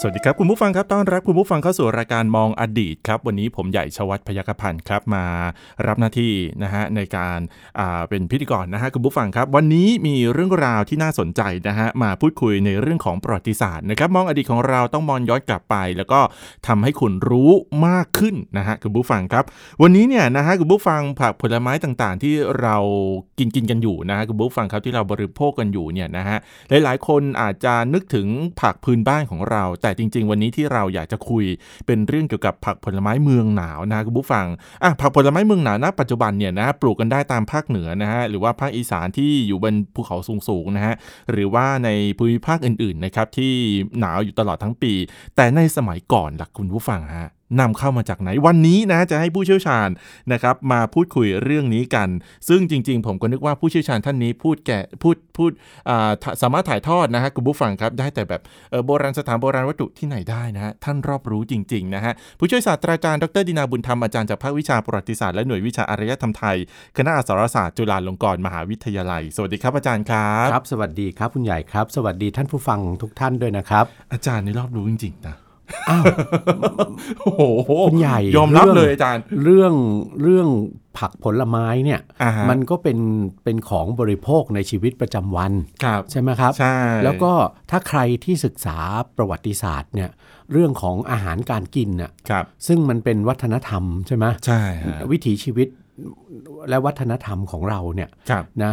สวัสดีครับ คุณผู้ฟังครับต้อนรับคุณผู้ฟังเข้าสู่รายการมองอดีตครับวันนี้ผมใหญ่ชวัฒพยัคพันธ์ครับมารับหน้าที่นะฮะในการเป็นพิธีกรนะฮะคุณผู้ฟังครับ วันนี้มีเรื่องราวที่น่าสนใจนะฮะมาพูดคุยในเรื่องของประวัติศาสตร์นะครับมองอดีตของเราต้องมองย้อนกลับไป แล้วก็ทำให้คุณรู้มากขึ้นนะฮะคุณผู้ฟังครับ วันนี้เนี่ยนะฮะคุณผู้ฟังผักผลไม้ต่างๆ ที่เรากินกินกันอยู่นะฮะคุณผู้ฟังครับที่เราบริโภคกันอยู่เนี่ยนะฮะหลายๆ คนอาจจะนึกถึงผักพื้นบ้านของเราแต่จริง ๆ วันนี้ที่เราอยากจะคุยเป็นเรื่องเกี่ยวกับผักผลไม้เมืองหนาวนะคุณผู้ฟังอะผักผลไม้เมืองหนาวณปัจจุบันเนี่ยนะปลูกกันได้ตามภาคเหนือนะฮะหรือว่าภาคอีสานที่อยู่บนภูเขาสูงๆนะฮะหรือว่าในภูมิภาคอื่นๆนะครับที่หนาวอยู่ตลอดทั้งปี แต่ในสมัยก่อนล่ะคุณผู้ฟังฮะ นำเข้ามาจากไหนวันนี้นะจะให้ผู้เชี่ยวชาญนะครับมาพูดคุยเรื่องนี้กัน ซึ่งจริง ๆ ผมก็นึกว่าผู้เชี่ยวชาญท่านนี้พูดแก่พูดพูดอ่าถสามารถถ่ายทอดนะฮะคุณผู้ฟังครับได้แต่แบบเออโบราณสถานโบราณวัตถุที่ไหนได้นะฮะท่านรอบรู้จริงๆนะฮะผู้ช่วยศาสตราจารย์ดรดินาบุญธรรมอาจารย์จากภาควิชาประวัติศาสตร์และหน่วยวิชาอารยธรรมไทยคณะอักษรศาสตร์จุฬาลงกรณ์มหาวิทยาลัย สวัสดีครับอาจารย์ครับครับ สวัสดีครับคุณใหญ่ครับ สวัสดีท่านผู้ฟังทุกท่านด้วยนะครับ อาจารย์นี่รอบรู้จริงๆนะ อ้าวโอ้โหคุณใหญ่ยอมรับเรื่องเลยอาจารย์ เรื่องเรื่องผักผลไม้เนี่ยอ่าฮะมันก็เป็นเป็นของบริโภคในชีวิตประจำวันครับใช่ไหมครับใช่แล้วก็ถ้าใครที่ศึกษาประวัติศาสตร์เนี่ยเรื่องของอาหารการกินน่ะครับซึ่งมันเป็นวัฒนธรรมใช่ไหมใช่ฮะวิถีชีวิตและวัฒนธรรมของเราเนี่ยครับนะ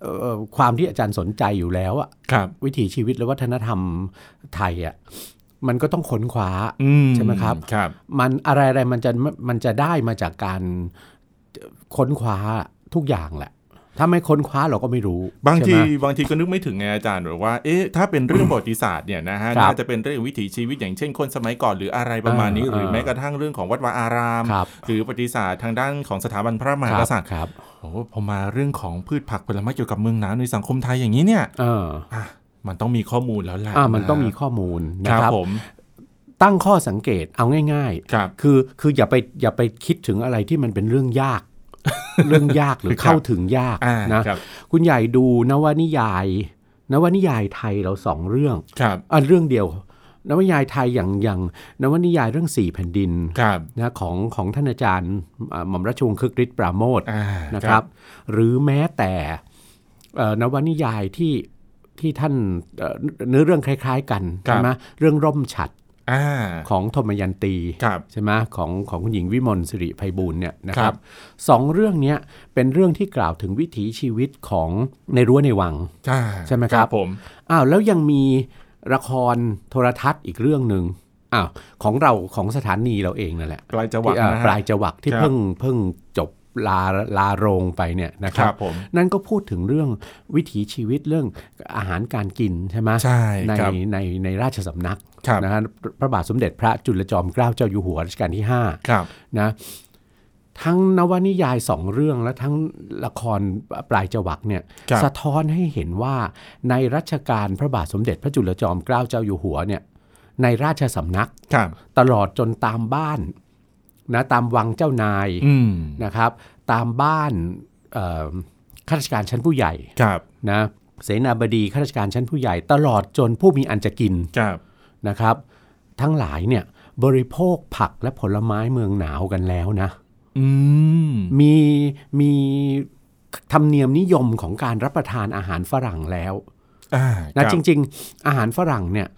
เอ่อความที่อาจารย์สนใจอยู่แล้วอะครับวิถีชีวิตและวัฒนธรรมไทยอะ มันก็ต้องค้นคว้าอืใช่ไหมครับครับ มันอะไรอะไรมันจะมันจะได้มาจากการค้นคว้าทุกอย่างแหละ ถ้าไม่ค้นคว้าเราก็ไม่รู้ บางทีใช่ไหมบางทีก็นึกไม่ถึงไงอาจารย์หรือว่าเอ๊ะถ้าเป็นเรื่องประวัติศาสตร์เนี่ยนะฮะครับน่าจะเป็นเรื่องวิถีชีวิตอย่างเช่นคนสมัยก่อนหรืออะไรประมาณนี้เออหรือเออแม้กระทั่งเรื่องของวัดวาอารามครับหรือประวัติศาสตร์ทางด้านของสถาบันพระมหากษัตริย์ครับโอ้โหพอมาเรื่องของพืชผักผลไม้เกี่ยวกับเมืองหนาวในสังคมไทยอย่างนี้เนี่ยเอออะ มันต้องมีข้อมูลแล้วแหละอ่ามันต้องมีข้อมูลคนะรับครับผมตั้งข้อสังเกตเอาง่ายครับๆคือคืออย่าไปอย่าไปคิดถึงอะไรที่มันเป็นเรื่องยาก เรื่องยากหรือครับเข้าถึงยากอ่านะครับคุณใหญ่ดูนวนิยายนวนิยายไทยเราสองเรื่องครับอะเรื่องเดียวนวนิยายไทยอย่างอย่างนวนิยายเรื่องสี่แผ่นดินครับนะของของท่านอาจารย์อ่าหม่อมราชวงศ์คึกฤทธิ์ปราโมทอ่านะครับ หรือแม้แต่เอ่อนวนิยายที่ ที่ท่านเอ่อเนื้อเรื่องคล้าย ๆ กันใช่ไหมเรื่องร่มฉัดอ่าของธมยันตีครับใช่ไหมของของคุณหญิงวิมลสิริไพบูลย์เนี่ยนะคครัรับบสองเรื่องเนี้ยเป็นเรื่องที่กล่าวถึงวิถีชีวิตของในรั้วในวังใช่ใช่ไหมครับผมอ้าวแล้วยังมีละครโทรทัศน์อีกเรื่องหนึ่งอ้าวของเราของสถานีเราเองนั่นแหละปลายจังหวะที่อ่านะฮะปลายจวักที่ครับเพิ่งเพิ่งจบ ลาลาโรงไปเนี่ยนะคครัรับบผมนั่นก็พูดถึงเรื่องวิถีชีวิตเรื่องอาหารการกินใช่ไหมใช่ในครับในในราชสำนักครับนะฮะพระบาทสมเด็จพระจุลจอมเกล้าเจ้าอยู่หัวรัชกาลที่ครับ5นะทั้งนวนิยายสองเรื่องและทั้งละครปลายจวักเนี่ยครับสะท้อนให้เห็นว่าในรัชกาลพระบาทสมเด็จพระจุลจอมเกล้าเจ้าอยู่หัวเนี่ยในราชสำนักครับตลอดจนตามบ้าน นะตามวังเจ้านายอืมนะครับ ตามบ้านเอ่อข้าราชการชั้นผู้ใหญ่ครับนะเสนาบดีข้าราชการชั้นผู้ใหญ่ตลอดจนผู้มีอันจะกินครับนะครับ ทั้งหลายเนี่ยบริโภคผักและผลไม้เมืองหนาวกันแล้วนะอืมมีมีธรรมเนียมนิยมของการรับประทานอาหารฝรั่งแล้วอ่านะครับจริง ๆ อาหารฝรั่งเนี่ย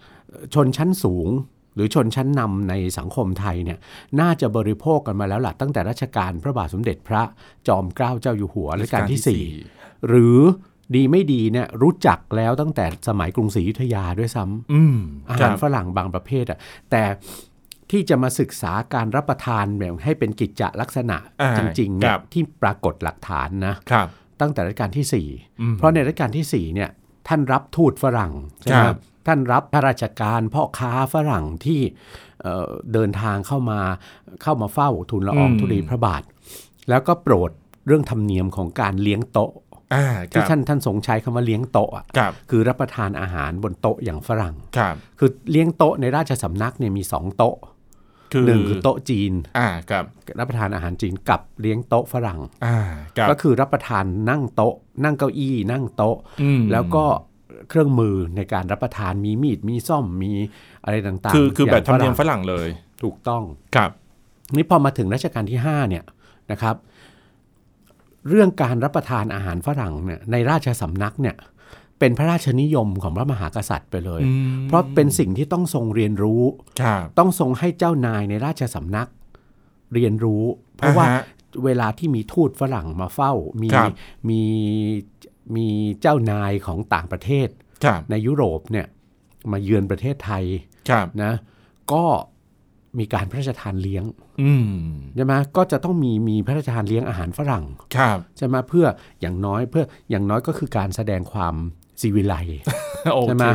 ชนชั้นสูง หรือชนชั้นนำในสังคมไทยเนี่ยน่าจะบริโภคกันมาแล้วล่ะตั้งแต่รัชกาลพระบาทสมเด็จพระจอมเกล้าเจ้าอยู่หัวรัชกาลที่ 4 หรือดีไม่ดีเนี่ยรู้จักแล้วตั้งแต่สมัยกรุงศรีอยุธยาด้วยซ้ำอืมอาคหารัรบฝรั่งบางประเภทอะแต่ที่จะมาศึกษาการรับประทานแบบให้เป็นกิจจลักษณะอ่าจริงๆเนี่ครัยบที่ปรากฏหลักฐานนะครับตั้งแต่รัชกาลที่อืม4เพราะในรัชกาลที่4เนี่ยท่านรับทูตฝรั่งใช่ไหมครับ ท่านรับข้าราชการพ่อค้าฝรั่งที่เอ่อเดินทางเข้ามาเข้ามาเฝ้าทูลละอองธุลีพระบาท แล้วก็โปรดเรื่องธรรมเนียมของการเลี้ยงโต๊ะอ่าคที่รับท่านท่านทรงใช้คำว่าเลี้ยงโต๊ะอะครับคือรับประทานอาหารบนโต๊ะอย่างฝรั่งครับคือเลี้ยงโต๊ะในราชสำนักเนี่ยมีสองโต๊ะคือหนึ่งคือโต๊ะจีนอ่าครับรับประทานอาหารจีนกับเลี้ยงโต๊ะฝรั่งอ่าครับก็คือรับประทานนั่งโต๊ะ นั่งเก้าอี้ นั่งโต๊ะมแล้วก็ เครื่องมือในการรับประทานมีมีดมีซ่อมมีอะไรต่างๆ คือคือแบบธรรมเนียมฝฝรั่งรั่งเลยถูกต้องครับนี่พอมาถึงรัชกาลที่5เนี่ยนะครับ เรื่องการรับประทานอาหารฝรั่งเนี่ยในราชสำนักเนี่ยเป็นพระราชนิยมของพระมหากษัตริย์ไปเลยอืมเพราะเป็นสิ่งที่ต้องทรงเรียนรู้ครับต้องทรงให้เจ้านายในราชสำนักเรียนรู้ เพราะว่าอ่ฮเวลาที่มีทูตฝรั่งมาเฝ้า มีครับมี มีเจ้านายของต่างประเทศครับในยุโรปเนี่ยมาเยือนประเทศไทยครับนะก็มีการพระราชทานเลี้ยงอืมใช่ไหมก็จะต้องมีมีพระราชทานเลี้ยงอาหารฝรั่งครับใช่ไหมเพื่ออย่างน้อยเพื่ออย่างน้อยก็คือการแสดงความซีวิไลโอใช่ไหเคม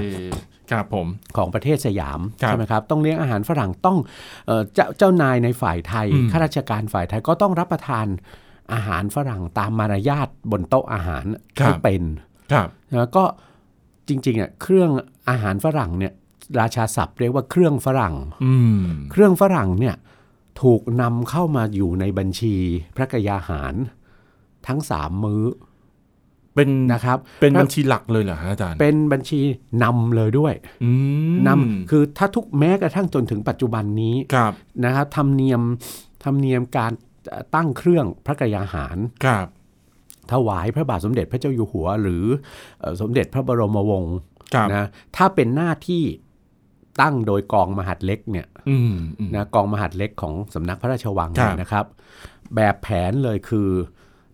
ครับผมของประเทศสยามครับใช่ไหมครับต้องเลี้ยงอาหารฝรั่งต้องเอ่อเจ้าเจ้านายในฝ่ายไทยอืมข้าราชการฝ่ายไทยก็ต้องรับประทาน อาหารฝรั่งตามมารยาทบนโต๊ะอาหารให้เป็นครับแล้วก็จริงๆอะเครื่องอาหารฝรั่งเนี่ยราชาศัพท์เรียกว่าเครื่องฝรั่งอืมเครื่องฝรั่งเนี่ยถูกนำเข้ามาอยู่ในบัญชีพระกยาหารทั้งสามมื้อ เป็นนะครับ เป็นบัญชีหลักเลยเหรอฮะอาจารย์ เป็นบัญชีนำเลยด้วยอืมนำคือถ้าทุกแม้กระทั่งจนถึงปัจจุบันนี้ครับนะครับธรรมเนียมธรรมเนียมการ ตั้งเครื่องพระกยาหารครับถวายพระบาทสมเด็จพระเจ้าอยู่หัว หรือเอ่อสมเด็จพระบรมวงศ์ครับนะถ้าเป็นหน้าที่ตั้งโดยกองมหัดเล็กเนี่ยอืมอืมนะกองมหัดเล็กของสำนักพระราชวังครับเนี่ยนะครับ แบบแผนเลยคือ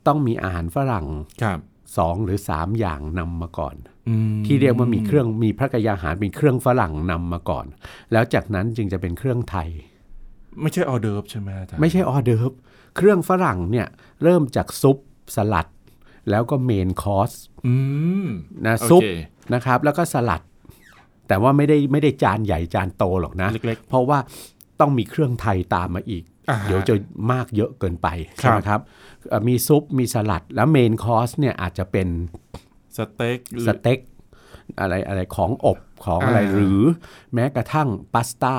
ต้องมีอาหารฝรั่งครับสองหรือสามอย่างนำมาก่อนอืมที่เรียกว่ามีเครื่องมีพระกยาหารเป็นเครื่องฝรั่งนำมาก่อน แล้วจากนั้นจึงจะเป็นเครื่องไทย ไม่ใช่ออเดิร์ฟใช่ไหมอาจารย์ไม่ใช่ออเดิร์ฟ เครื่องฝรั่งเนี่ยเริ่มจากซุปสลัด แล้วก็เมนคอร์สอืมนะโอซุปเคนะครับ แล้วก็สลัด แต่ว่าไม่ได้ไม่ได้จานใหญ่จานโตหรอกนะเล็กเพราะว่าต้องมีเครื่องไทยตามมาอีกอ่าฮะเดี๋ยวจะมากเยอะเกินไปครับใช่ไหมครับเอ่อมีซุปมีสลัดแล้ว main course เนี่ยอาจจะเป็นๆสเต็กหรือสเต็กอะไรอะไรของอบของอะไรอ่าหรือแม้กระทั่งพาสต้า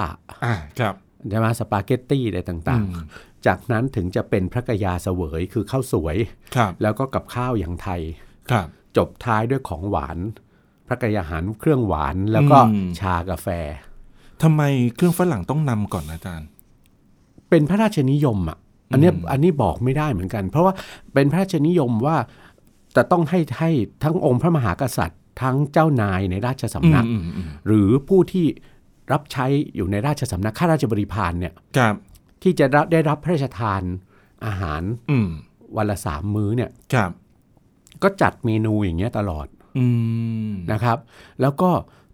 อ่าครับใช่ไหมสปาเกตตี้อะไรต่างอืมๆ จากนั้นถึงจะเป็นพระกระยาเสวยคือข้าวสวยครับแล้วก็กับข้าวอย่างไทยครับจบท้ายด้วยของหวาน พระกระยาหารเครื่องหวานแล้วก็อืมชากาแฟทำไมเครื่องฝรั่งต้องนำก่อนอาจารย์ เป็นพระราชนิยมอะอันเนี้ยอันนี้บอกไม่ได้เหมือนกัน เพราะว่าเป็นพระราชนิยมว่าจะต้องให้ให้ทั้งองค์พระมหากษัตริย์ทั้งเจ้านายในราชสำนักอืมอืมอืมหรือผู้ที่รับใช้อยู่ในราชสำนักข้าราชบริพารเนี่ยครับ ที่จะรับได้รับพระราชทานอาหารอืมวันละสามมื้อเนี่ยครับก็จัดเมนูอย่างเงี้ยตลอดอืมนะครับ แล้วก็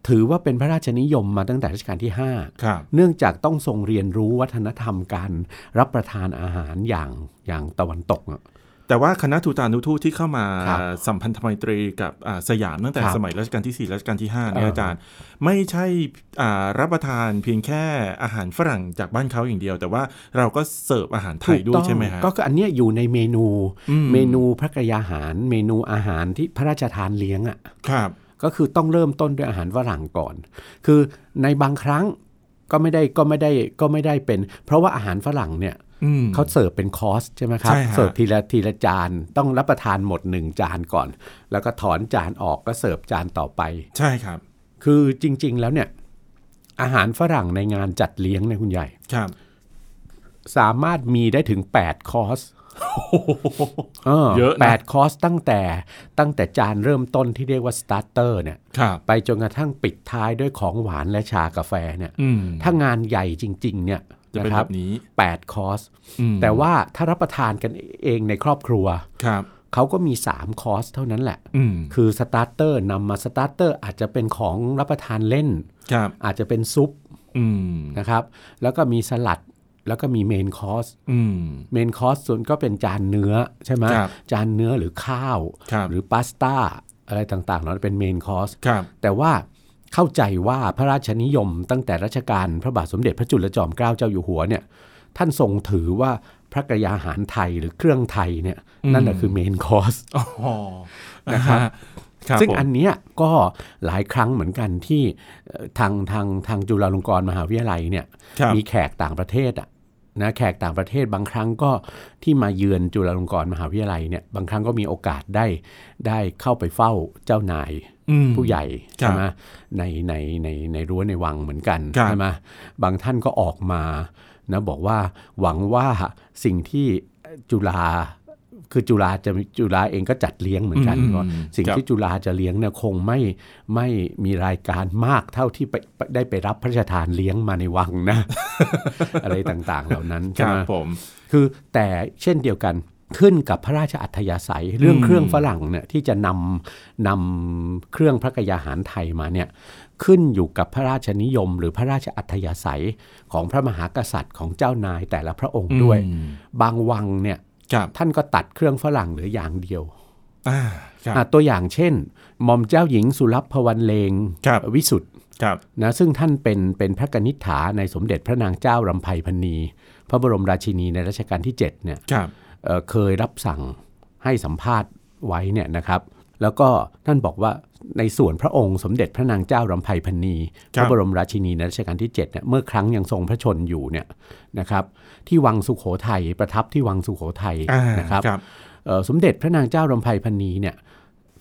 ถือว่าเป็นพระราชนิยมมาตั้งแต่รัชกาลที่5ครับเนื่องจากต้องทรงเรียนรู้วัฒนธรรมการรับประทานอาหารอย่างอย่างตะวันตกอะ แต่ว่าคณะทูตานุทูตที่เข้ามาครับสัมพันธไมตรีกับอ่าสยามตั้งแต่ครับสมัยรัชกาลที่ 4 รัชกาลที่5เนี่ยเออออาจารย์ ไม่ใช่อ่ารับประทานเพียงแค่อาหารฝรั่งจากบ้านเขาอย่างเดียว แต่ว่าเราก็เสิร์ฟอาหารไทยด้วยใช่ไหมฮะก็คืออันเนี้ยอยู่ในเมนูอืมเมนูพระกยาหาร เมนูอาหารที่พระราชทานเลี้ยงอะครับ ก็คือต้องเริ่มต้นด้วยอาหารฝรั่งก่อน คือในบางครั้งก็ไม่ได้ก็ไม่ได้ก็ไม่ได้เป็น เพราะว่าอาหารฝรั่งเนี่ยอืม เขาเสิร์ฟเป็นคอร์สใช่ไหมครับใช่ฮะเสิร์ฟทีละทีละจานต้องรับประทานหมดหนึ่งจานก่อน แล้วก็ถอนจานออกก็เสิร์ฟจานต่อไป ใช่ครับ คือจริง ๆ แล้วเนี่ย อาหารฝรั่งในงานจัดเลี้ยงเนี่ยคุณใหญ่ครับ สามารถมีได้ถึง8คอร์สเยอะนะแปดคอร์สตั้งแต่ตั้งแต่จานเริ่มต้นที่เรียกว่า starter เนี่ยครับไปจนกระทั่งปิดท้ายด้วยของหวานและชากาแฟเนี่ยอืมถ้างานใหญ่จริง ๆ เนี่ย จะเป็นแบบนี้นะครับ 8คอร์สอืมแต่ว่าถ้ารับประทานกันเองในครอบครัวครับเขาก็มี 3 คอร์สเท่านั้นแหละอืมคือ starter นำมา starter อาจจะเป็นของรับประทานเล่นครับอาจจะเป็นซุปอืมนะครับ แล้วก็มีสลัดแล้วก็มี main course อืม main course ส่วนก็เป็นจานเนื้อใช่ไหมครับจานเนื้อหรือข้าวครับหรือพาสต้าอะไรต่างๆนั้นเป็น main course ครับแต่ว่า เข้าใจว่าพระราชนิยมตั้งแต่รัชกาลพระบาทสมเด็จพระจุลจอมเกล้าเจ้าอยู่หัวเนี่ยท่านทรงถือว่าพระกระยาหารไทยหรือเครื่องไทยเนี่ยอืมนั่นแหละคือ main course อ๋อนะครับครับซึ่งผมอันเนี้ยก็หลายครั้งเหมือนกันที่เอ่อทางทางทางจุฬาลงกรณ์มหาวิทยาลัยเนี่ยครับมีแขกต่างประเทศอะนะแขกต่างประเทศบางครั้งก็ที่มาเยือนจุฬาลงกรณ์มหาวิทยาลัยเนี่ยบางครั้งก็มีโอกาสได้ได้เข้าไปเฝ้าเจ้านายอืม ผู้ใหญ่ครัใช่บไหมในในในในรั้วในวังเหมือนกันครับใช่ไหมบางท่านก็ออกมานะบอกว่าหวังว่าสิ่งที่จุฬาคือจุฬาจะจุฬาเองก็จัดเลี้ยงเหมือนกันอืมว่าสิ่งครับที่จุฬาจะเลี้ยงเนี่ยคงไม่ไม่มีรายการมากเท่าที่ไปไปได้ไปรับพระราชทานเลี้ยงมาในวังนะ อะไรต่างๆเหล่านั้นคใช่รัไหบมผมคือแต่เช่นเดียวกัน ขึ้นกับพระราชอัธยาศัย เรื่องอืมเครื่องฝรั่งเนี่ยที่จะนำนำเครื่องพระกยาหารไทยมาเนี่ยขึ้นอยู่กับพระราชนิยม หรือพระราชอัธยาศัยของพระมหากษัตริย์ของเจ้านายแต่ละพระองค์ด้วยอืมบางวังเนี่ยครับท่านก็ตัดเครื่องฝรั่งเหลืออย่างเดียวอ่าครับอะตัวอย่างเช่นหม่อมเจ้าหญิงสุรพพวันเลงครับวิสุทธ์ครับนะซึ่งท่านเป็นเป็นพระกนิษฐาในสมเด็จพระนางเจ้ารำไพพรรณีพระบรมราชินีในรัชกาลที่7เนี่ยครับ เอ่อเคยรับสั่งให้สัมภาษณ์ไว้เนี่ยนะครับ แล้วก็ท่านบอกว่าในส่วนพระองค์สมเด็จพระนางเจ้ารำไพพรรณีครับพระบรมราชินีในรัชกาลที่7เนี่ยเมื่อครั้งยังทรงพระชนอยู่เนี่ยนะครับ ที่วังสุขโขทัยประทับที่วังสุขโขทัยอ่านะครับครับเอ่อสมเด็จพระนางเจ้ารำไพพรรณีเนี่ย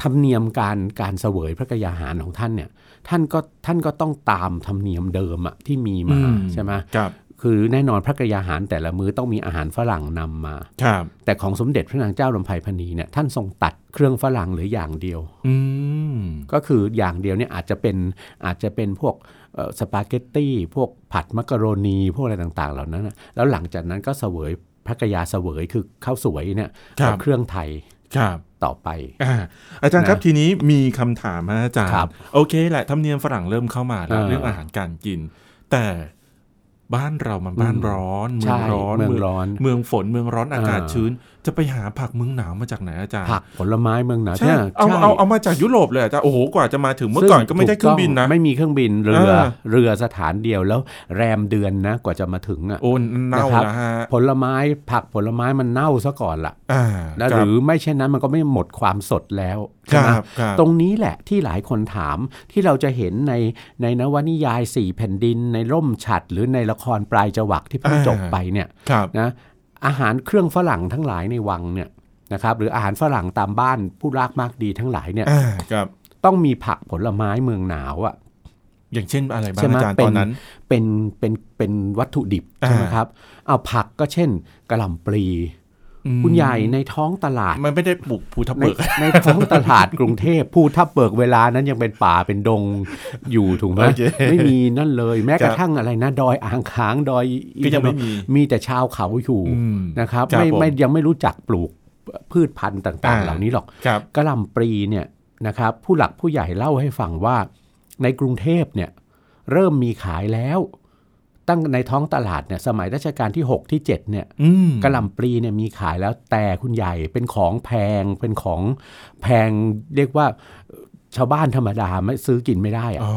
ธรรมเนียมการการเสวยพระกยาหารของท่านเนี่ยท่านก็ท่านก็ต้องตามธรรมเนียมเดิมอะที่มีมาอืมใช่ไหม ครับคือแน่นอนพระกยาหารแต่ละมื้อต้องมีอาหารฝรั่งนำมาครับแต่ของสมเด็จพระนางเจ้ารำไพพรรณีเนี่ยท่านทรงตัดเครื่องฝรั่งเหรืออย่างเดียวอืมก็คืออย่างเดียวเนี่ยอาจจะเป็นอาจจะเป็นพวกเอ่อสปาเกตตี้พวกผัดมักกะโรนีพวกอะไรต่างๆ เหล่านั้นนะแล้วหลังจากนั้นก็เสวยพระกยาเสวยคือข้าวสวยเนี่ยครับเอาเครื่องไทยครับต่อไปอ่าอาจารย์ครับนะทีนี้มีคำถามฮะอาจารย์ครับโอเคแหละธรรมเนียมฝรั่งเริ่มเข้ามาแล้วเออเรื่องอาหารการกิน แต่ บ้านเรามันบ้านอืมร้อน เมืใช่องร้อนเมืองร้อน เมืองฝนเมืองร้อนอากาศเออชื้น จะไปหาผักเมืองหนาวมาจากไหนอาจารย์ผักผลไม้เมืองหนาวใช่เนี่ยเอาใช่เอาเอามาจากยุโรปเลยอาจารย์โอ้โหกว่าจะมาถึงเมื่อซึ่ก่อนก็ไม่ได้เครื่องบินนะถูกต้ไม่มีเครื่องบินเรือเออเรือสถานเดียวแล้วแรมเดือนนะกว่าจะมาถึงอะโอ้เน่านะครับแล้วฮะผลไม้ผักผลไม้มันเน่าซะก่อนละอ่าแล้วคหบรือไม่เช่นนั้นมันก็ไม่หมดความสดแล้วค ใช่ไหมรับครับตรงนี้แหละที่หลายคนถามที่เราจะเห็นในในนวนิยายสี่แผ่นดิน ในร่มฉัด หรือในละครปลายจวักที่เพิ่งอ่าจบไปเนี่ยครับนะอาหารเครื่องฝรั่งทั้งหลายในวังเนี่ยนะครับหรืออาหารฝรั่งตามบ้านผู้รากมากดีทั้งหลายเนี่ยอ่าครับต้องมีผักผลไม้เมืองหนาวอะอย่างเช่นอะไรบ้างใช่ไหมอาจารย์เป็ตนอนนั้นเป็นเป็นเป็นวัตถุดิบใช่ไหมอ่าครับเอาผักก็เช่นกระหล่ำปลีอืม คุณใหญ่ในท้องตลาด มันไม่ได้ปลูกภูทับในเบิก ในท้องตลาดกรุงเทพภูทับเบิกเวลานั้นยังเป็นป่าเป็นดงอยู่ถูกไหมโอเคไม่มีนั่นเลย แม้กระครับทั่งอะไรนะ ดอยอ่างค้างดอยอินก็ยังไม่ทนนท์มีมีแต่ชาวเขาอยู่อืมนะครับครับไม่ผมไม่ยังไม่รู้จักปลูกพืชพันธุ์ต่างอ่าๆเหล่านี้หรอกครับกระหล่ำปลีเนี่ยนะครับ ผู้หลักผู้ใหญ่เล่าให้ฟังว่า ในกรุงเทพเนี่ย เริ่มมีขายแล้ว ตั้งในท้องตลาดเนี่ยสมัยรัชกาลที่ 6 ที่7เนี่ยอืมกระหล่ำปลีเนี่ยมีขายแล้วแต่คุณใหญ่เป็นของแพงเป็นของแพงเรียกว่าเอ่อชาวบ้านธรรมดาไม่ซื้อกินไม่ได้อะอ๋อ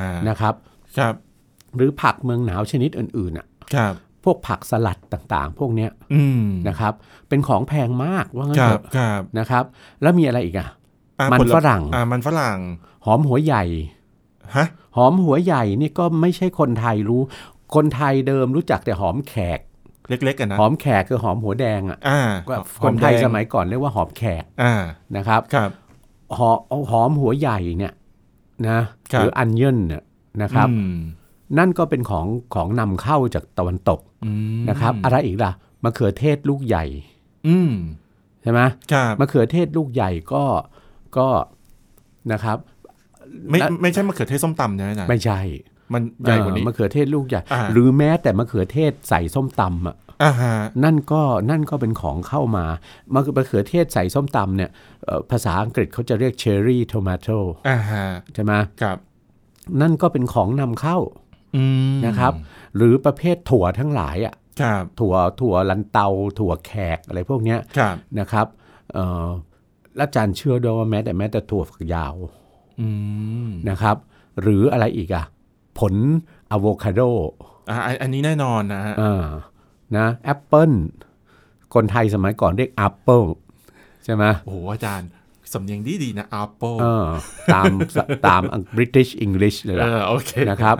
อ่านะครับครับ หรือผักเมืองหนาวชนิดอื่นๆอะครับพวกผักสลัดต่างๆ พวกเนี้ยอืมนะครับ เป็นของแพงมากว่างั้นคเถรับอะครับนะครับ แล้วมีอะไรอีกอะอ่ามันผลฝรั่งอ่ามันฝรั่ง หอมหัวใหญ่ ฮะหอมหัวใหญ่นี่ก็ไม่ใช่คนไทยรู้ คนไทยเดิมรู้จักแต่หอมแขกเล็กๆกันนะหอมแขกคือหอมหัวแดงอะอ่าก็หคอนไทยแดงสมัยก่อนเรียกว่าหอมแขกอ่านะครับครับหอหอมหัวใหญ่เนี่ยนะครับหรืออันเยนเนี่ยนะครับอืมนั่นก็เป็นของของนำเข้าจากตะวันตกอืมนะครับ อะไรอีกล่ะมะเขือเทศลูกใหญ่อืมใช่ไหมครับมะเขือเทศลูกใหญ่ก็ก็นะครับ ไม่และไม่ใช่มะเขือเทศส้มตำใช่ไหมอาจารย์ไม่ใช่ มันใหญ่กว่านี้เออมะเขือเทศลูกใหญ่อ่าหรือแม้แต่มะเขือเทศใส่ส้มตำอะอ่าฮะนั่นก็นั่นก็เป็นของเข้ามามะมะเขือเทศใส่ส้มตำเนี่ยเอ่อภาษาอังกฤษเขาจะเรียก cherry tomato อ่าฮะใช่ไหมครับ นั่นก็เป็นของนำเข้าอืมนะครับ หรือประเภทถั่วทั้งหลายอะครับถั่วถั่วลันเตา ถั่วแขกอะไรพวกเนี้ยครับนะครับเอ่อและอาจารย์เชื่อด้วยว่าแม้แต่แม้แต่ถั่วฝักยาวอืม นะครับ หรืออะไรอีกอะผลอะโวคาโดอ่าอันอันนี้แน่นอนนะฮะอ่านะแอปเปิลคนไทยสมัยก่อนเรียก Apple ใช่ไหมโอ้โหอาจารย์สำเนียงดีดีๆนะ Apple เออตามตาม British English เลยเอล่ะอโอเคนะครับ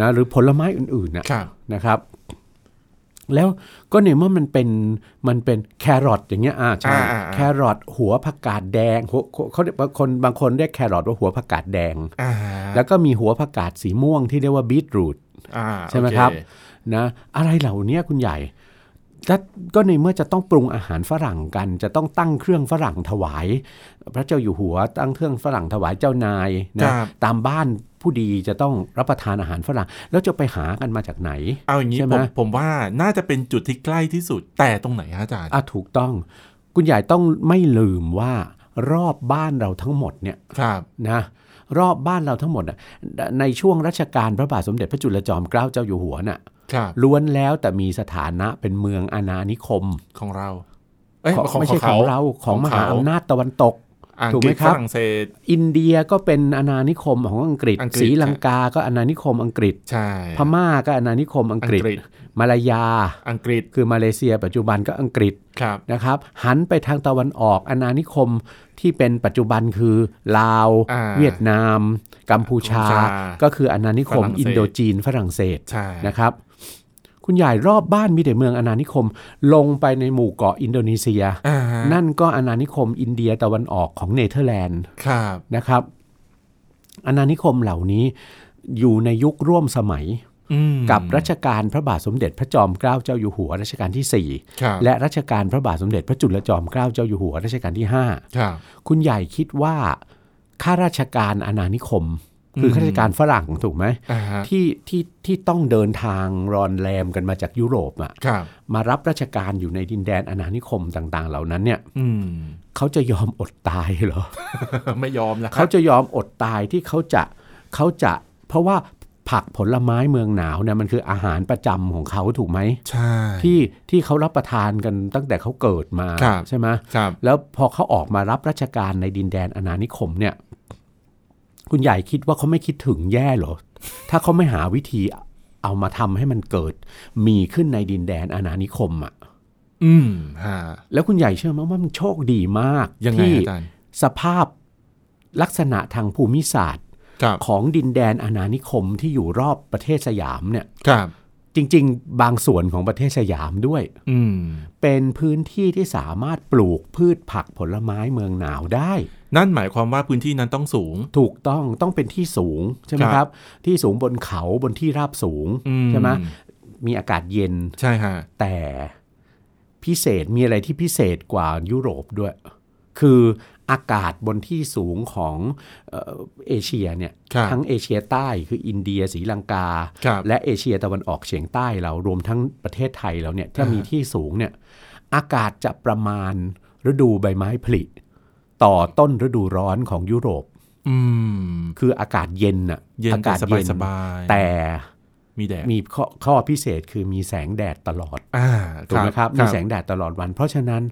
นะหรือผลไม้อื่นๆนะครับนะครับ แล้วก็เนี่ยเมื่อมันเป็นมันเป็นแครอทอย่างเงี้ยอ่าใช่อ่าอ่าอ่าแครอทหัวผักกาดแดงหัวเขาเรียกบางคนบางคนเรียกแครอทว่าหัวผักกาดแดงอ่าแล้วก็มีหัวผักกาดสีม่วงที่เรียกว่าบีทรูทอ่าใช่ไหมโอเครับนะอะไรเหล่านี้คุณใหญ่ถ้า ก็ในเมื่อจะต้องปรุงอาหารฝรั่งกัน จะต้องตั้งเครื่องฝรั่งถวาย พระเจ้าอยู่หัวตั้งเครื่องฝรั่งถวายเจ้านายนะครับตามบ้านผู้ดีจะต้องรับประทานอาหารฝรั่ง แล้วจะไปหากันมาจากไหน เอาอย่างนี้ใช่ไหผมมผมว่าน่าจะเป็นจุดที่ใกล้ที่สุดแต่ตรงไหนฮะอาจารย์อะถูกต้อง คุณใหญ่ต้องไม่ลืมว่ารอบบ้านเราทั้งหมดเนี่ยครับนะรอบบ้านเราทั้งหมดน่ะในช่วงรัชกาลพระบาทสมเด็จพระจุลจอมเกล้าเจ้าอยู่หัวน่ะครับ ล้วนแล้วแต่มีสถานะเป็นเมืองอาณานิคมของเราเอ้ยของของไม่ใช่ของเราของมหาเขอำนาจตะวันตกอัง ถูกกไหมฤษครัฝบรั่งเศส อินเดียก็เป็นอาณานิคมของอังกฤษอังกฤษศรีลังกาก็อาณานิคมอังกฤษใช่พม่าก็อาณานิคมอังอักงฤษกฤษ มาลายา อังกฤษ คือมาเลเซีย ปัจจุบันก็อังกฤษครับนะครับ หันไปทางตะวันออกอาณานิคมที่เป็นปัจจุบันคือลาวอ่าเวียดนามกัมพูชากัมพูชา ก็คืออาณานิคมฝรั่งเศสอินโดจีนฝรั่งเศสใช่นะครับ คุณใหญ่รอบบ้านมีแต่เมืองอาณานิคม ลงไปในหมู่เกาะอินโดนีเซียอ่าฮะนั่นก็อาณานิคมอินเดียตะวันออกของเนเธอร์แลนด์ครับนะครับอาณานิคมเหล่านี้อยู่ในยุคร่วมสมัยอืมกับรัชกาลพระบาทสมเด็จพระจอมเกล้าเจ้าอยู่หัวรัชกาลที่ครับ4และรัชกาลพระบาทสมเด็จพระจุลจอมเกล้าเจ้าอยู่หัวรัชกาลที่ครับ5คุณใหญ่คิดว่าข้าราชการอาณานิคม คือมข้าราชการฝรั่งถูกไหมอ่าฮะที่ที่ที่ต้องเดินทางรอนแรมกันมาจากยุโรปอะครับมารับราชการอยู่ในดินแดนอาณานิคมต่าง ๆ เหล่านั้นเนี่ยอืมเขาจะยอมอดตายเหรอ ไม่ยอมนะครัเขาจะยอมอดตายที่เขาจะเขาจะเพราะว่าผักผลไม้เมืองหนาวเนี่ยมันคืออาหารประจำของเขาถูกไหมใช่ที่ที่เขารับประทานกันตั้งแต่เขาเกิดมาครับใช่ไหมครับแล้วพอเขาออกมารับราชการในดินแดนอาณานิคมเนี่ย คุณใหญ่คิดว่าเขาไม่คิดถึงแย่เหรอ ถ้าเขาไม่หาวิธีเอามาทำให้มันเกิด มีขึ้นในดินแดนอาณานิคมอะ อืมฮะแล้วคุณใหญ่เชื่อไหมว่ามันโชคดีมากยังไงที่อาจารย์สภาพลักษณะทางภูมิศาสตร์ ครับของดินแดนอาณานิคมที่อยู่รอบประเทศสยามเนี่ย ครับ จริง ๆ บางส่วนของประเทศสยามด้วยอืมเป็นพื้นที่ที่สามารถปลูกพืชผักผลไม้เมืองหนาวได้ นั่นหมายความว่าพื้นที่นั้นต้องสูง ถูกต้องต้องเป็นที่สูงใช่ไหมครับครับที่สูงบนเขาบนที่ราบสูงอืใช่ไหมมีอากาศเย็นใช่ฮะแต่พิเศษมีอะไรที่พิเศษกว่ายุโรปด้วย คือ อากาศบนที่สูงของเอ่อเอเชียเนี่ยครับทั้งเอเชียใต้คืออินเดียศรีลังกาครับและเอเชียตะวันออกเฉียงใต้เรารวมทั้งประเทศไทยเราเนี่ยถ้าอ่ามีมีที่สูงเนี่ยอากาศจะประมาณฤดูใบไม้ผลิต่อต้นฤดูร้อนของยุโรปอืมคืออากาศเย็นน่ะเย็นอากาศสบายสบายๆแต่มีแดดมีข้อข้อพิเศษคือมีแสงแดดตลอดอ่าถูกไหมครับ มีแสงแดดตลอดวัน เพราะฉะนั้น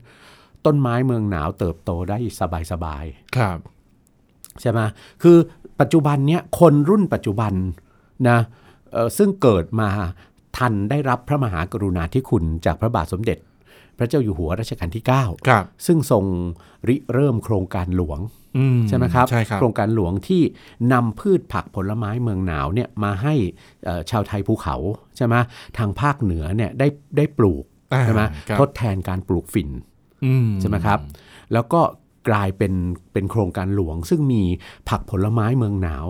ต้นไม้เมืองหนาวเติบโตได้สบายครับๆใช่ไหมคือปัจจุบันเนี้ยคนรุ่นปัจจุบันนะเอ่อซึ่งเกิดมาทันได้รับพระมหากรุณาธิคุณจากพระบาทสมเด็จ พระเจ้าอยู่หัวรัชกาลที่ 9 ครับ ซึ่งทรงริเริ่มโครงการหลวงอืมใช่ไหมครับใช่ครับ โครงการหลวงที่นำพืชผักผลไม้เมืองหนาวเนี่ยมาให้เอ่อชาวไทยภูเขาใช่ไหมทางภาคเหนือเนี่ยได้ได้ปลูกอ่าใช่ไหมครับทดแทนการปลูกฝิ่นอืม ใช่ไหมครับ แล้วก็กลายเป็นเป็นโครงการหลวง ซึ่งมีผักผลไม้เมืองหนาว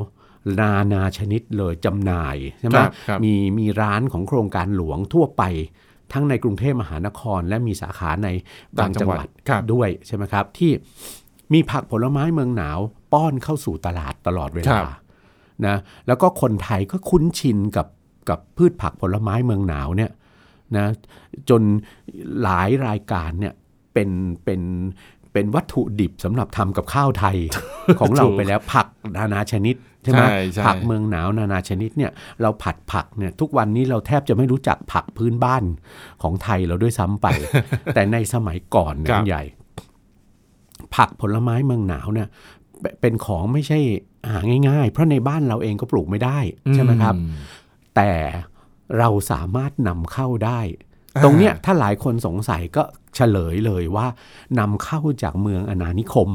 นานาชนิดเลยจำหน่ายใช่ไหมครับครับมีมีร้านของโครงการหลวงทั่วไปทั้งในกรุงเทพมหานคร และมีสาขาในบางจังหวัดครับด้วยใช่ไหมครับ ที่มีผักผลไม้เมืองหนาว ป้อนเข้าสู่ตลาดตลอดเวครัลาบนะแล้วก็คนไทยก็คุ้นชินกับกับพืชผักผลไม้เมืองหนาวเนี่ยนะจนหลายรายการเนี่ย เป็นเป็นเป็นวัตถุดิบสำหรับทำกับข้าวไทยของเราไปแล้วผักนานาชนิดใช่ไหมใช่ใช่ผักเมืองหนาวนานาชนิดเนี่ยเราผัดผักเนี่ยทุกวันนี้เราแทบจะไม่รู้จักผักพื้นบ้านของไทยเราด้วยซ้ำไป แต่ในสมัยก่อนเนยครับคุณใหญ่ ผักผลไม้เมืองหนาวเนี่ยเปเป็นของไม่ใช่หาง่าย ๆ เพราะในบ้านเราเองก็ปลูกไม่ได้ใช่ไหมครับอืแต่เราสามารถนำเข้าได้ ตรงเนี้ยถ้าหลายคนสงสัยก็เฉลยเลยว่านำเข้าจากเมืองอนานิคม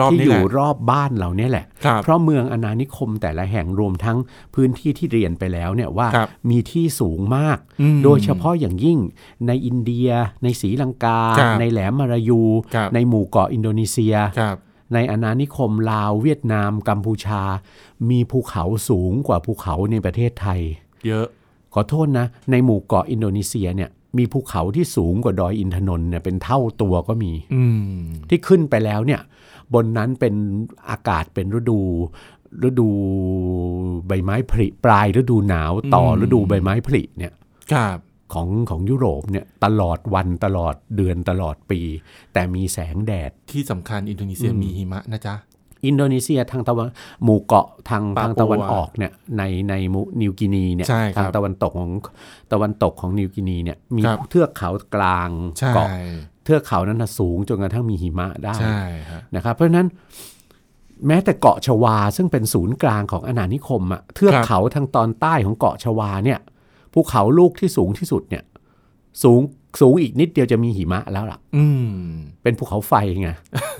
รอบๆที่นี่อแหยู่ละรอบบ้านเราเนี่ยแหละครับเพราะเมืองอนานิคมแต่ละแห่งรวมทั้งพื้นที่ที่เรียนไปแล้วเนี่ยว่าครับมีที่สูงมากอืมโดยเฉพาะอย่างยิ่งในอินเดีย ในศรีลังกาครับในแหลมมลายูครับในหมู่เกาะอินโดนีเซียครับในอาณานิคมลาวเวียดนาม กัมพูชา มีภูเขาสูงกว่าภูเขาในประเทศไทย เยอะ ขอโทษนะ ในหมู่เกาะอินโดนีเซียเนี่ย มีภูเขาที่สูงกว่าดอยอินทนนท์เนี่ยเป็นเท่าตัวก็มีอืมที่ขึ้นไปแล้วเนี่ย บนนั้นเป็นอากาศเป็นฤดูฤดูใบไม้ผลิปลายฤดูหนาวต่ออืมฤดูใบไม้ผลิเนี่ยครับของของยุโรปเนี่ยตลอดวันตลอดเดือนตลอดปี แต่มีแสงแดดที่สำคัญอินโดนีเซียมีหิมะนะจ๊ะ อินโดนีเซียทางตะวันหมู่เกาะทางปาปัวทางตะวันออกเนี่ยในในหมู่นิวกินีเนี่ยใช่ครับทางตะวันตกของตะวันตกของนิวกินีเนี่ยมีครับเทือกเขากลางใช่เกาะเทือกเขานั้นนะสูงจนกระทั่งมีหิมะได้ใช่ฮะนะครับเพราะฉะนั้นแม้แต่เกาะชวาซึ่งเป็นศูนย์กลางของอาณานิคมอะเทือกเขาทางตอนใต้ของเกาะชวาเนี่ยภูเขาลูกที่สูงที่สุดเนี่ยสูง สูงอีกนิดเดียวจะมีหิมะแล้วล่ะอืมเป็นภูเขาไฟไง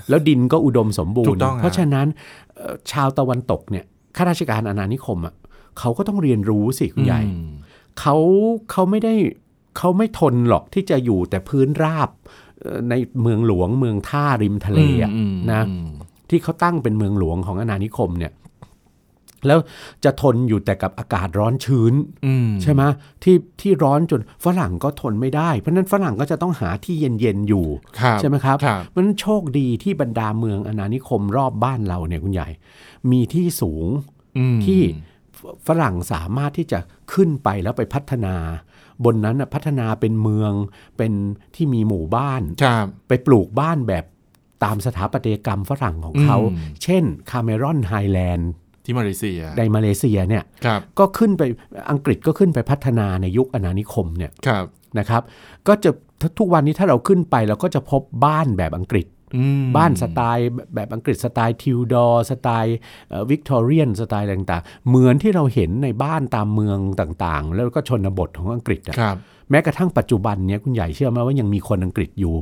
แล้วดินก็อุดมสมบูถูรณ์กต้องฮะเพราะฉะนั้นเอ่อชาวตะวันตกเนี่ยข้าราชการอาณานิคมอะเขาก็ต้องเรียนรู้สิคุณใหญ่อืมเขาเขาไม่ได้เขาไม่ทนหรอกที่จะอยู่แต่พื้นราบเอ่อในเมืองหลวงเมืองท่าริมทะเลอะอืมนะอืมที่เขาตั้งเป็นเมืองหลวงของอาณานิคมเนี่ย แล้วจะทนอยู่แต่กับอากาศร้อนชื้นอืมใช่ไหมที่ที่ร้อนจนฝรั่งก็ทนไม่ได้ เพราะฉะนั้นฝรั่งก็จะต้องหาที่เย็นๆอยู่ครับใช่ไหมครับครับเพราะฉะนั้นโชคดีที่บรรดาเมืองอาณานิคมรอบบ้านเราเนี่ยคุณใหญ่ มีที่สูงอืมที่ฝฝรั่งสามารถที่จะขึ้นไปแล้วไปพัฒนา บนนั้นน่ะพัฒนาเป็นเมืองเป็นที่มีหมู่บ้านครับไปปลูกบ้านแบบตามสถาปัตยกรรมฝรั่งของเขาอืมเช่นคาเมรอนไฮแลนด์ ที่มาเลเซียในมาเลเซียเนี่ยครับก็ขึ้นไปอังกฤษก็ขึ้นไปพัฒนาในยุคอาณานิคมเนี่ยครับนะครับ ก็จะทุกวันนี้ถ้าเราขึ้นไปเราก็จะพบบ้านแบบอังกฤษอืมบ้านสไตล์แบบอังกฤษสไตล์ Tudor สไตล์วิกตอเรียนสไตล์ต่างๆ เหมือนที่เราเห็นในบ้านตามเมืองต่างๆ แล้วก็ชนบทของอังกฤษอะครับแม้กระทั่งปัจจุบันเนี้ยคุณใหญ่เชื่อไหมว่ายังมีคนอังกฤษอยู่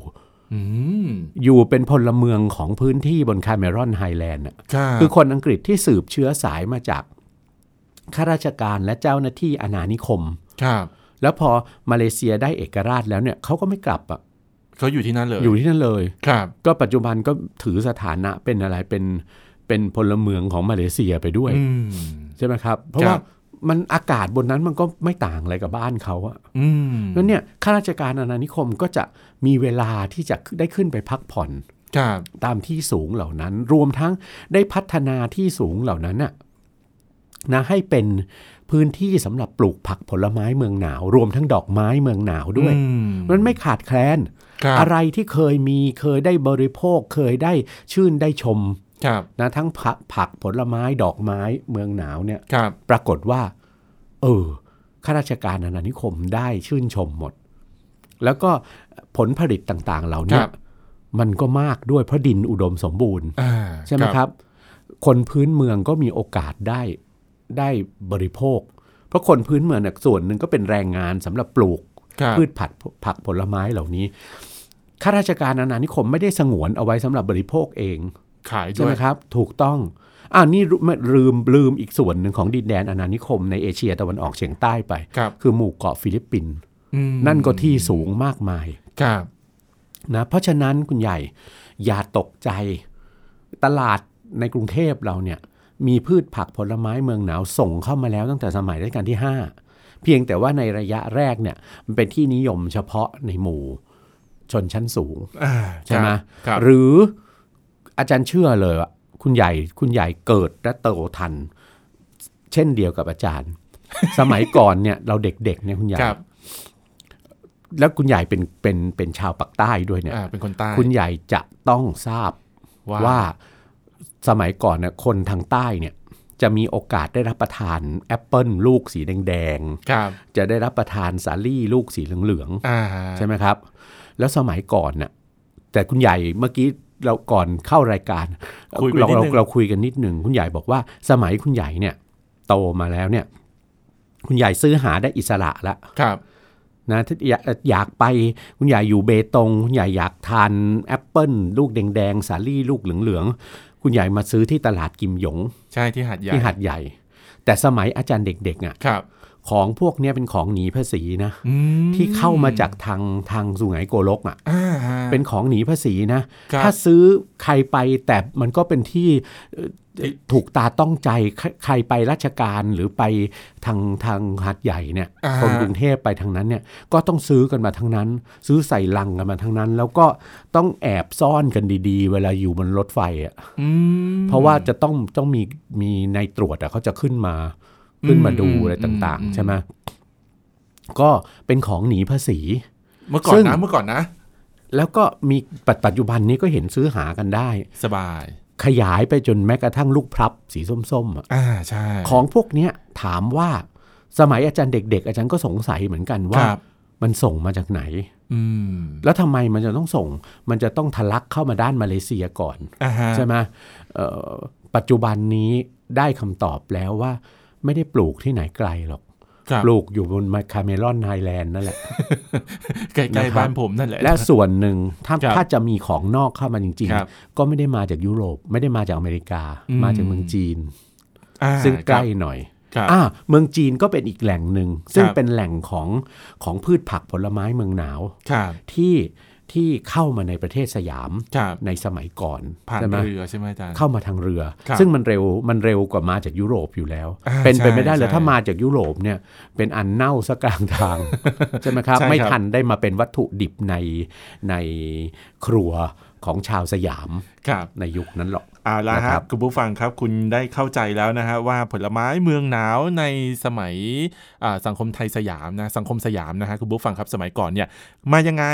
อืมอยู่เป็นพลเมืองของพื้นที่บนคาเมรอนไฮแลนด์ครับคือคนอังกฤษที่สืบเชื้อสายมาจากข้าราชการและเจ้าหน้าที่อาณานิคม ครับ แล้วพอมาเลเซียได้เอกราชแล้วเนี่ยเขาก็ไม่กลับอะเขาอยู่ที่นั่นเลย อยู่ที่นั่นเลย ครับ ก็ปัจจุบันก็ถือสถานะเป็นอะไรเป็นเป็นพลเมืองของมาเลเซียไปด้วยอืมใช่ไหมครับ เพราะครับว่า มันอากาศบนนั้นมันก็ไม่ต่างอะไรกับบ้านเขาอะอืมแล้วเนี่ยข้าราชการอาณานิคมก็จะมีเวลาที่จะได้ขึ้นไปพักผ่อนครับตามที่สูงเหล่านั้น รวมทั้งได้พัฒนาที่สูงเหล่านั้นน่ะนะให้เป็นพื้นที่สำหรับปลูกผักผลไม้เมืองหนาว รวมทั้งดอกไม้เมืองหนาวด้วยอืมมันไม่ขาดแคลนครับอะไรที่เคยมีเคยได้บริโภคเคยได้ชื่นได้ชมครับ นะทั้งผักผักผลไม้ดอกไม้เมืองหนาวเนี่ยครับปรากฏว่า เออข้าราชการอาณานิคมได้ชื่นชมหมด แล้วก็ผลผลิตต่างๆ เหล่าคเนี้รัยบมันก็มากด้วยเพราะดินอุดมสมบูรณ์อ่าใช่ไหมครับ คนพื้นเมืองก็มีโอกาสได้ได้บริโภค เพราะคนพื้นเมืองเนี่ยส่วนหนึ่งก็เป็นแรงงานสำหรับปลูกครับพืชผักผักผลไม้เหล่านี้ข้าราชการอาณานิคมไม่ได้สงวนเอาไว้สำหรับบริโภคเอง ขายใช่ด้วไหมยครับถูกต้องอ่านี่รู้ไม่ลืมลืมอีกส่วนหนึ่งของดินแดนอาณานิคมในเอเชียตะวันออกเฉียงใต้ไปครับคือหมู่เกาะฟิลิปปินส์อืมนั่นก็ที่สูงมากมายครับนะเพราะฉะนั้นคุณใหญ่อย่าตกใจตลาดในกรุงเทพเราเนี่ยมีพืชผักผลไม้เมืองหนาวส่งเข้ามาแล้วตั้งแต่สมัยรัชกาลที่ 5 เพียงแต่ว่าในระยะแรกเนี่ยมันเป็นที่นิยมเฉพาะในหมู่ชนชั้นสูงอ่าใช่ไหมครับหรือ อาจารย์เชื่อเลยว่าคุณใหญ่คุณใหญ่เกิดและโตทัน เช่นเดียวกับอาจารย์ สมัยก่อนเนี่ยเราเด็กๆเนี่ยคุณใหญ่ครับแล้วคุณใหญ่เป็นเป็นเป็นชาวปักใต้ด้วยเนี่ยอ่าเป็นคนใต้คุณใหญ่จะต้องทราบว่าว่าสมัยก่อนเนี่ยคนทางใต้เนี่ยจะมีโอกาสได้รับประทานแอปเปิลลูกสีแดงครับๆจะได้รับประทานสาลี่ลูกสีเหลืองอ่าๆใช่ไหมครับ แล้วสมัยก่อนน่ะแต่คุณใหญ่เมื่อกี้ เราก่อนเข้ารายการคุยไปเรานิดเรานึงเราคุยกันนิดหนึ่งคุณใหญ่บอกว่าสมัยคุณใหญ่เนี่ยโตมาแล้วเนี่ย คุณใหญ่ซื้อหาได้อิสระแล้วครับนะถ้าอยากอยากไปคุณยายอยู่เบตง คุณยายอยากทานแอปเปิลลูกแดงๆ สาลี่ลูกเหลืองๆ คุณยายมาซื้อที่ตลาดกิมหยง ใช่ที่หัดใหญ่ที่หัดใหญ่ แต่สมัยอาจารย์เด็กๆอะครับ ของพวกเนี้ยเป็นของหนีภาษีนะอืมที่เข้ามาจากทางทางสุไหงโกลกอะอ่าฮะเป็นของหนีภาษีนะครับถ้าซื้อใครไปแต่มันก็เป็นที่เอ่อที่ถูกตาต้องใจใครใครไปราชการหรือไปทางทางหัดใหญ่เนี่ยอ่าคนกรุงเทพไปทางนั้นเนี่ยก็ต้องซื้อกันมาทั้งนั้น ซื้อใส่ลังกันมาทั้งนั้น แล้วก็ต้องแอบซ่อนกันดีๆ เวลาอยู่บนรถไฟอะอืมเพราะว่าจะต้องต้องมีมีในตรวจอะเขาจะขึ้นมา ขึ้นมาดูอืมอะไรต่างอืมๆใช่ไหมก็เป็นของหนีภาษี เมื่อก่อนซึ่งนะเมื่อก่อนนะ แล้วก็มีปัจปัจจุบันนี้ก็เห็นซื้อหากันได้ สบาย ขยายไปจนแม้กระทั่งลูกพลับสีส้มๆอะอ่าใช่ ของพวกเนี้ยถามว่าสมัยอาจารย์เด็ก ๆ อาจารย์ก็สงสัยเหมือนกันคว่ารับมันส่งมาจากไหน อืมแล้วทำไมมันจะต้องส่ง มันจะต้องทะลักเข้ามาด้านมาเลเซียก่อนอ่าฮะใช่ไหมเอ่อปัจจุบันนี้ได้คำตอบแล้วว่า ไม่ได้ปลูกที่ไหนไกลหรอกครับปลูกอยู่บนคาเมรอนไฮแลนด์นั่นแหละใกล้นะครับๆบ้านผมนั่นแหละ และส่วนหนึ่งถ้าครับถ้าจะมีของนอกเข้ามาจริงครับๆก็ไม่ได้มาจากยุโรป ไม่ได้มาจากอเมริกาอืมมาจากเมืองจีนอ่าซึ่งใกล้ครับหน่อยครับอ่าเมืองจีนก็เป็นอีกแหล่งหนึ่ง ซึ่งครับเป็นแหล่งของของพืชผักผลไม้เมืองหนาวครับที่ ที่เข้ามาในประเทศสยามครับในสมัยก่อนผ่านใช่ไหมเรือใช่ไหมอาจารย์เข้ามาทางเรือครับซึ่งมันเร็วมันเร็วกว่ามาจากยุโรปอยู่แล้วอ่าเป็นไปใช่ไม่ได้เลยใช่ถ้ามาจากยุโรปเนี่ยเป็นอันเน่าซะกลางทางใช่ไหมครับใช่ครับไม่ทันได้มาเป็นวัตถุดิบในในครัว ของชาวสยามครับในยุคนั้นหรอกเอาละนะคครัรับบคุณผู้ฟังครับคุณได้เข้าใจแล้วนะฮะว่าผลไม้เมืองหนาวในสมัยอ่าสังคมไทยสยามนะสังคมสยามนะฮะคุณผู้ฟังครับสมัยก่อนเนี่ยมายังไง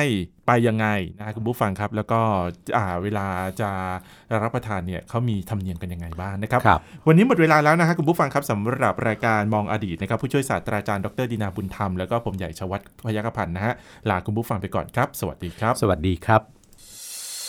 ไปยังไงนะฮะคุณผู้ฟังครับ แล้วก็อ่าเวลาจะรับประทานเนี่ยเขามีธรรมเนียมกันยังไงบ้างนะครับครับวันนี้หมดเวลาแล้วนะฮะคุณผู้ฟังครับสำหรับรายการมองอดีตนะครับผู้ช่วยศาสตราจารย์ดรดินาบุญธรรมแล้วก็ผมใหญ่ชวัฒน์พยัคฆพันธ์นะฮะลาคุณผู้ฟังไปก่อนครับ สวัสดีครับ สวัสดีครับ